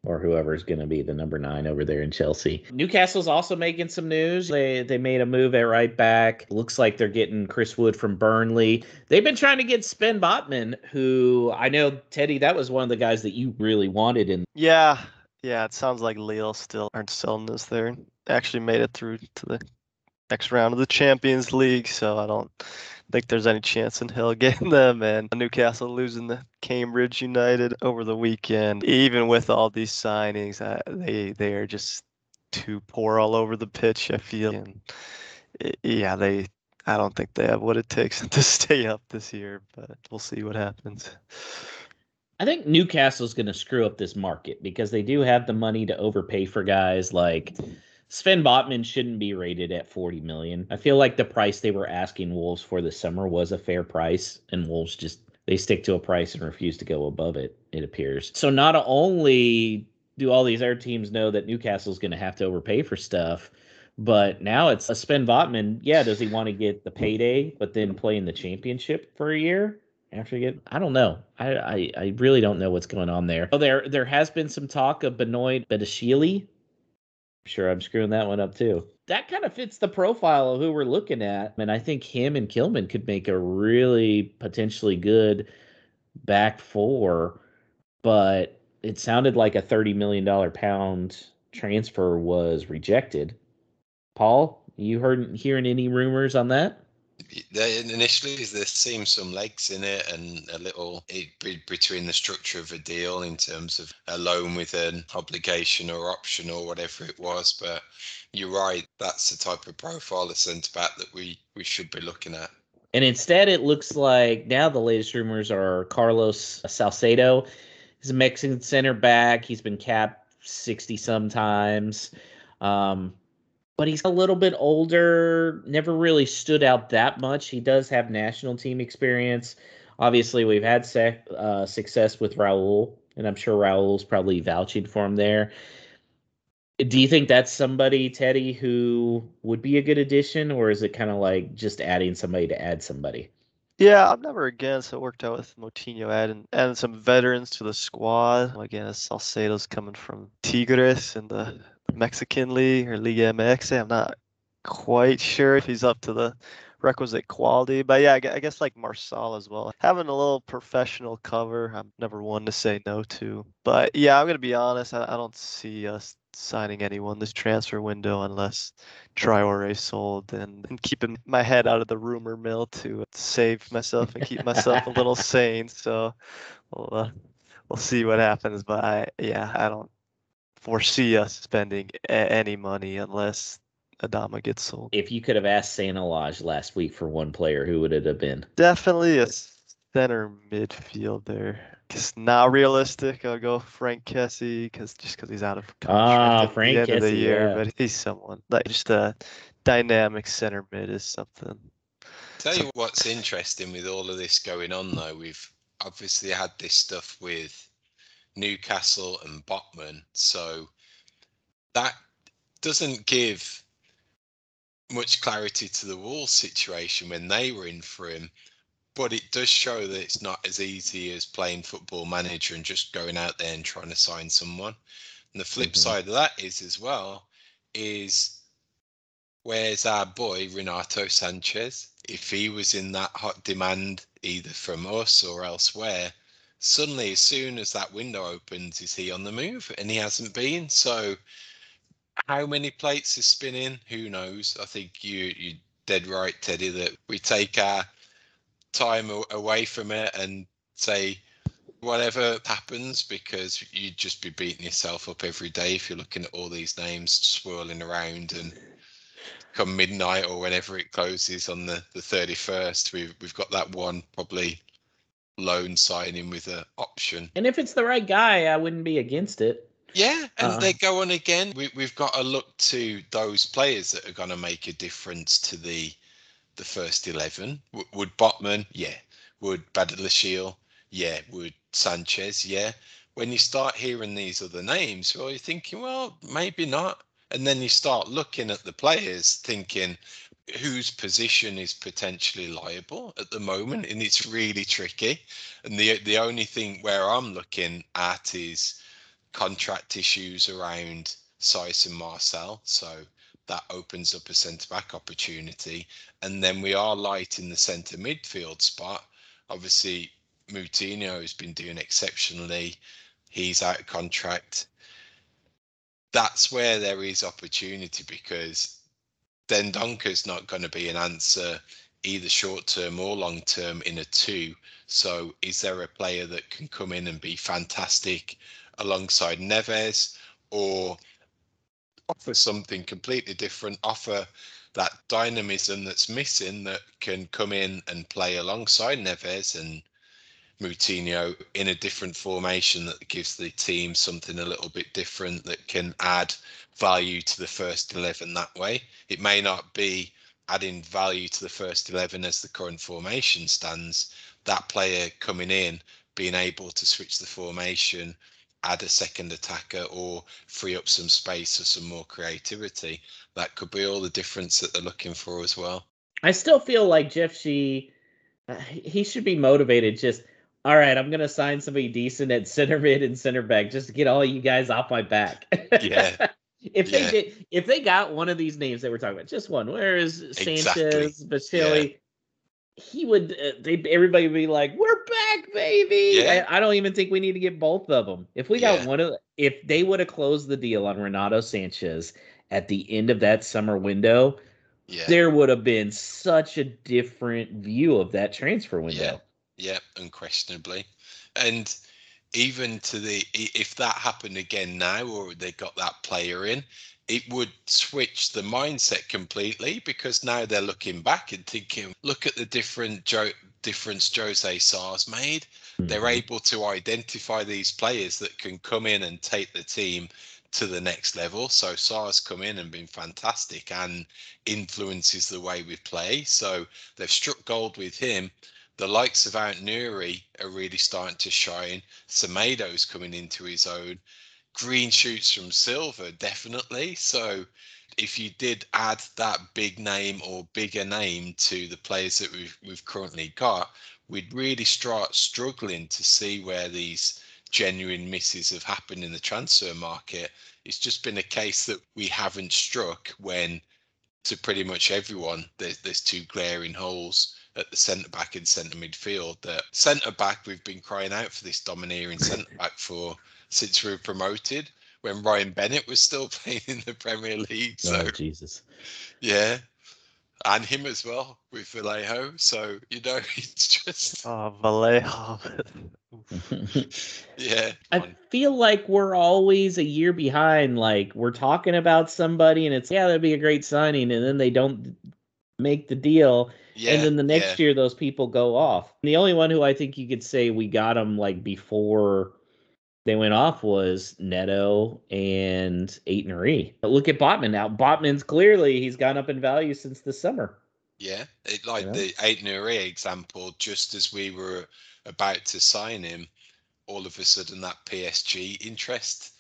[SPEAKER 1] or whoever's going to be the number nine over there in Chelsea. Newcastle's also making some news. They they made a move at right back. Looks like they're getting Chris Wood from Burnley. They've been trying to get Sven Botman, who I know Teddy. That was one of the guys that you really wanted in.
[SPEAKER 3] Yeah, yeah. It sounds like Lille still aren't selling this there. Actually made it through to the next round of the Champions League, so I don't think there's any chance in hell (laughs) getting them. And Newcastle losing to Cambridge United over the weekend. Even with all these signings, uh, they they are just too poor all over the pitch. I feel, and i- yeah, they. I don't think they have what it takes (laughs) to stay up this year, but we'll see what happens.
[SPEAKER 1] I think Newcastle's going to screw up this market because they do have the money to overpay for guys like Sven Botman shouldn't be rated at 40 million. I feel like the price they were asking Wolves for this summer was a fair price and Wolves just they stick to a price and refuse to go above it, it appears. So not only do all these other teams know that Newcastle's going to have to overpay for stuff, but now it's a Sven Botman. Yeah, does he want to get the payday but then play in the championship for a year? After you get I don't know. I, I I really don't know what's going on there. Oh, there there has been some talk of Benoit Badiashile. I'm sure, I'm screwing that one up too. That kind of fits the profile of who we're looking at. And I think him and Kilman could make a really potentially good back four, but it sounded like a 30 million dollar pound transfer was rejected. Paul, you heard hearing any rumors on that?
[SPEAKER 2] Initially, there seems some legs in it and a little it, between the structure of a deal in terms of a loan with an obligation or option or whatever it was. But you're right, that's the type of profile of centre back that we, we should be looking at.
[SPEAKER 1] And instead, it looks like now the latest rumors are Carlos Salcedo. He's a Mexican center back. He's been capped 60 sometimes. Um, but he's a little bit older, never really stood out that much. He does have national team experience. Obviously, we've had sec- uh, success with Raul, and I'm sure Raul's probably vouching for him there. Do you think that's somebody, Teddy, who would be a good addition, or is it kind of like just adding somebody to add somebody?
[SPEAKER 3] Yeah, I'm never against. It worked out with Moutinho adding adding some veterans to the squad. Again, Salcedo's coming from Tigres in the Mexican league or Liga MX. I'm not quite sure if he's up to the requisite quality, but yeah, I guess like Marçal as well. Having a little professional cover, I'm never one to say no to. But yeah, I'm gonna be honest. I, I don't see us signing anyone this transfer window unless Traore sold and, and keeping my head out of the rumor mill to save myself and keep myself a little (laughs) sane. So we'll uh, we'll see what happens. But I yeah, I don't foresee us spending a- any money unless Adama gets sold.
[SPEAKER 1] If you could have asked Santa Lodge last week for one player, who would it have been?
[SPEAKER 3] Definitely a center midfielder. Just not realistic. I'll go Franck Kessie because just because he's out of
[SPEAKER 1] Ah,
[SPEAKER 3] contract at
[SPEAKER 1] Frank
[SPEAKER 3] the end of the year,
[SPEAKER 1] yeah.
[SPEAKER 3] but he's someone like just a dynamic center mid is something.
[SPEAKER 2] Tell you what's interesting with all of this going on, though, we've obviously had this stuff with Newcastle and Botman, so that doesn't give much clarity to the Wolves situation when they were in for him. But it does show that it's not as easy as playing football manager and just going out there and trying to sign someone. And the flip
[SPEAKER 1] Mhm.
[SPEAKER 2] side of that is as well is where's our boy Renato Sanches? If he was in that hot demand either from us or elsewhere, suddenly as soon as that window opens, is he on the move? And he hasn't been. So how many plates is spinning? Who knows? I think you you dead right, Teddy, that we take our time away from it and say whatever happens because you'd just be beating yourself up every day if you're looking at all these names swirling around and come midnight or whenever it closes on the, the 31st we've, we've got that one probably loan signing with an option.
[SPEAKER 1] And if it's the right guy, I wouldn't be against it.
[SPEAKER 2] yeah and
[SPEAKER 1] Uh,
[SPEAKER 2] they go on again. We, we've got to look to those players that are going to make a difference to the the first 11 W- would Botman? Yeah. Would badalashil? Yeah. Would Sanches? Yeah. When you start hearing these other names well you're thinking well maybe not. And then you start looking at the players thinking whose position is potentially liable at the moment and it's really tricky and the the only thing where i'm looking at is contract issues around Saiss and Marçal. So that opens up a centre back opportunity. And then we are light in the centre midfield spot. Obviously, Moutinho has been doing exceptionally. He's out of contract. That's where there is opportunity because Dendoncker's not going to be an answer either short term or long term in a two. So is there a player that can come in and be fantastic alongside Neves or offer something completely different, offer that dynamism that's missing that can come in and play alongside Neves and Moutinho in a different formation that gives the team something a little bit different that can add value to the first 11 that way. It may not be adding value to the first 11 as the current formation stands. That player coming in, being able to switch the formation, add a second attacker or free up some space or some more creativity. That could be all the difference that they're looking for as well.
[SPEAKER 1] I still feel like Jeff Shi, uh, he should be motivated. Just all right, I'm gonna sign somebody decent at center mid and center back just to get all you guys off my back.
[SPEAKER 2] Yeah. (laughs)
[SPEAKER 1] if they did, if they got one of these names that we're talking about, just one, where is Sanches,
[SPEAKER 2] Exactly.
[SPEAKER 1] Basile, he would. Uh, they everybody would be like, "We're back, baby!"
[SPEAKER 2] Yeah.
[SPEAKER 1] I, I don't even think we need to get both of them. If we got
[SPEAKER 2] Yeah.
[SPEAKER 1] one of, if they would have closed the deal on Renato Sanches at the end of that summer window,
[SPEAKER 2] Yeah.
[SPEAKER 1] there would have been such a different view of that transfer window.
[SPEAKER 2] Yeah, unquestionably. And even to the if that happened again now or they got that player in, it would switch the mindset completely because now they're looking back and thinking, look at the different jo- difference Jose Sá made. They're
[SPEAKER 1] Mhm.
[SPEAKER 2] able to identify these players that can come in and take the team to the next level. So Sá's come in and been fantastic and influences the way we play. So they've struck gold with him. The likes of Aït-Nouri are really starting to shine. Semedo's coming into his own. Green shoots from Silva, definitely. So if you did add that big name or bigger name to the players that we've we've currently got, we'd really start struggling to see where these genuine misses have happened in the transfer market. It's just been a case that we haven't struck when to pretty much everyone there's there's two glaring holes at the centre back and centre midfield. That centre back we've been crying out for this domineering centre back for since we were promoted when Ryan Bennett was still (laughs) playing in the Premier League. So
[SPEAKER 1] oh Jesus!
[SPEAKER 2] yeah. And him as well with Vallejo. So, you know, (laughs) it's just
[SPEAKER 3] Oh, Vallejo. (laughs)
[SPEAKER 2] yeah.
[SPEAKER 1] I feel like we're always a year behind. Like we're talking about somebody, and it's yeah, that'd be a great signing, and then they don't make the deal,
[SPEAKER 2] Yeah.
[SPEAKER 1] and then the next
[SPEAKER 2] yeah.
[SPEAKER 1] year those people go off. The only one who I think you could say we got them like before they went off was Neto and Aït-Nouri. But look at Botman now. Botman's clearly he's gone up in value since the summer.
[SPEAKER 2] Yeah, it, like
[SPEAKER 1] know?
[SPEAKER 2] the Aït-Nouri example, just as we were about to sign him, all of a sudden that PSG interest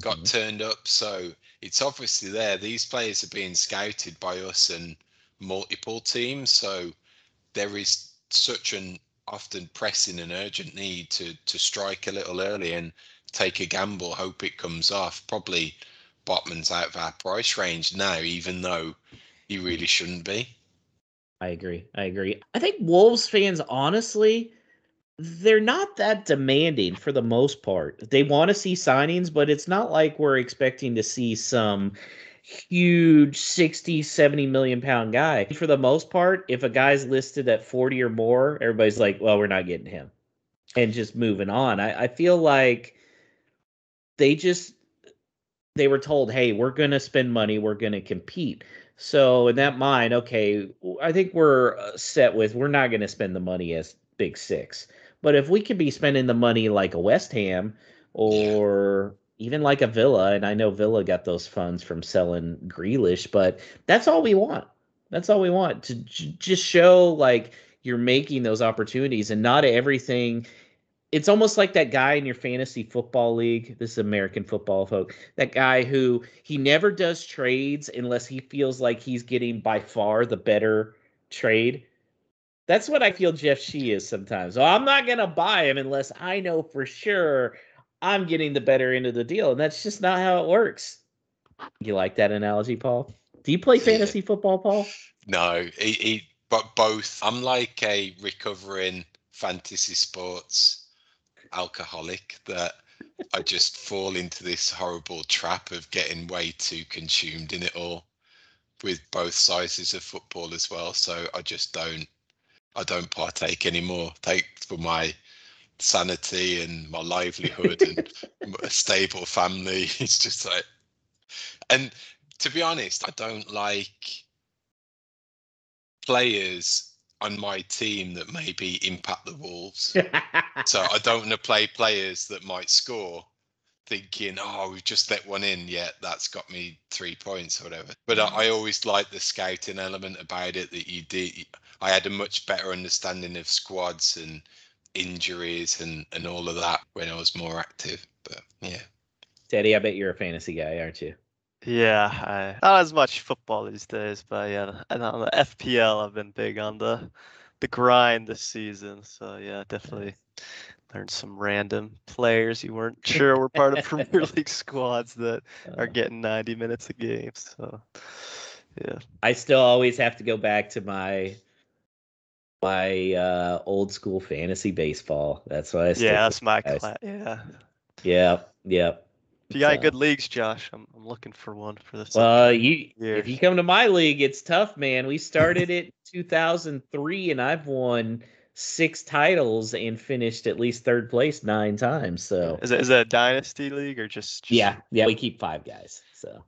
[SPEAKER 2] got
[SPEAKER 1] Mhm.
[SPEAKER 2] turned up. So it's obviously there. These players are being scouted by us and multiple teams. So there is such an often pressing and urgent need to to strike a little early and take a gamble, hope it comes off. Probably Botman's out of our price range now, even though he really shouldn't be.
[SPEAKER 1] I agree. I agree. I think Wolves fans, honestly, they're not that demanding for the most part. They want to see signings, but it's not like we're expecting to see some huge 60, 70 million pound guy. For the most part, if a guy's listed at 40 or more, everybody's like, well, we're not getting him. and just moving on. I, I feel like they just they were told, "Hey, we're going to spend money, we're going to compete." So in that mind, okay, I think we're uh, set with we're not going to spend the money as Big Six, but if we could be spending the money like a West Ham or even like a Villa, and I know Villa got those funds from selling Grealish, but that's all we want. That's all we want to j- just show like you're making those opportunities and not everything it's almost like that guy in your fantasy football league. This is American football folk. That guy who he never does trades unless he feels like he's getting by far the better trade. That's what I feel Jeff Shi is sometimes. So I'm not gonna buy him unless I know for sure I'm getting the better end of the deal, and that's just not how it works. You like that analogy, Paul? Do you play
[SPEAKER 2] Yeah.
[SPEAKER 1] fantasy football, Paul?
[SPEAKER 2] No, he, he, but both. I'm like a recovering fantasy sports alcoholic that I just fall into this horrible trap of getting way too consumed in it all with both sizes of football as well. So I just don't, I don't partake anymore. Take for my sanity and my livelihood and a stable family. (laughs) It's just like, and to be honest, I don't like players on my team that maybe impact the Wolves. (laughs) so I don't want to play players that might score thinking, oh, we've just let one in. Yet that's got me three points or whatever. But I, I always like the scouting element about it that you did. I had a much better understanding of squads and injuries and, and all of that when I was more active. But yeah.
[SPEAKER 1] Teddy, I bet you're a fantasy guy, aren't you?
[SPEAKER 3] Yeah, I, not as much football these days, but yeah, and on the FPL, I've been big on the the grind this season. So yeah, definitely (laughs) learned some random players you weren't sure were part of Premier (laughs) League squads that are
[SPEAKER 1] Uh,
[SPEAKER 3] getting 90 minutes a game. So yeah,
[SPEAKER 1] I still always have to go back to my my uh old school fantasy baseball. That's why I
[SPEAKER 3] yeah, that's my class. Yeah,
[SPEAKER 1] Yep, yep.
[SPEAKER 3] if you got
[SPEAKER 1] So-
[SPEAKER 3] good leagues, Josh, I'm I'm looking for one for this.
[SPEAKER 1] Well, you
[SPEAKER 3] years.
[SPEAKER 1] if you come to my league, it's tough, man. We started it 2003 and I've won six titles and finished at least third place nine times. So
[SPEAKER 3] is it is it a dynasty league or just, just
[SPEAKER 1] yeah, yeah, we keep five guys. So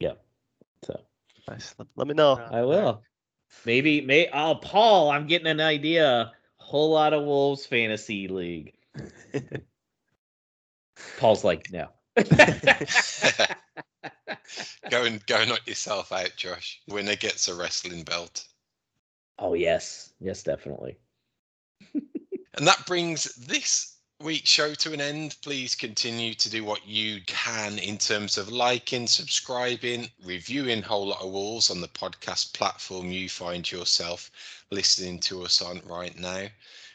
[SPEAKER 1] yep. So
[SPEAKER 3] Nice. Let, let me know.
[SPEAKER 1] I will. Maybe may oh Paul, I'm getting an idea. Whole lot of Wolves fantasy league. (laughs) Paul's like, no. (laughs)
[SPEAKER 2] go and go knock yourself out, Josh. Winner gets a wrestling belt.
[SPEAKER 1] oh yes. Yes, definitely.
[SPEAKER 2] And that brings this week's show to an end. Please continue to do what you can in terms of liking, subscribing, reviewing Whole Lot of Wolves on the podcast platform you find yourself listening to us on right now.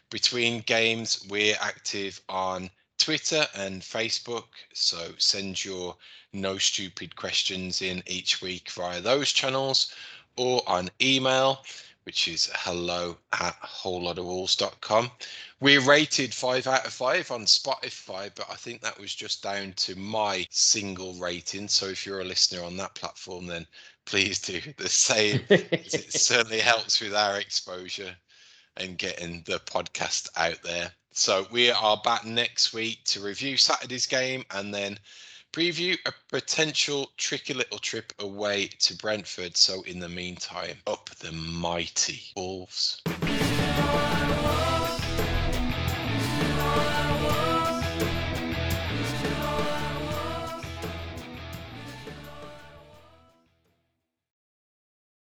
[SPEAKER 2] Between games, we're active on Twitter and Facebook. So send your no stupid questions in each week via those channels or on email, which is hello at wholelotofwolves.com. We're rated five out of five on Spotify, but I think that was just down to my single rating. So if you're a listener on that platform, then please do (laughs) the same. it (laughs) certainly helps with our exposure and getting the podcast out there. So we are back next week to review Saturday's game and then preview a potential tricky little trip away to Brentford. So in the meantime, up the mighty
[SPEAKER 5] Wolves.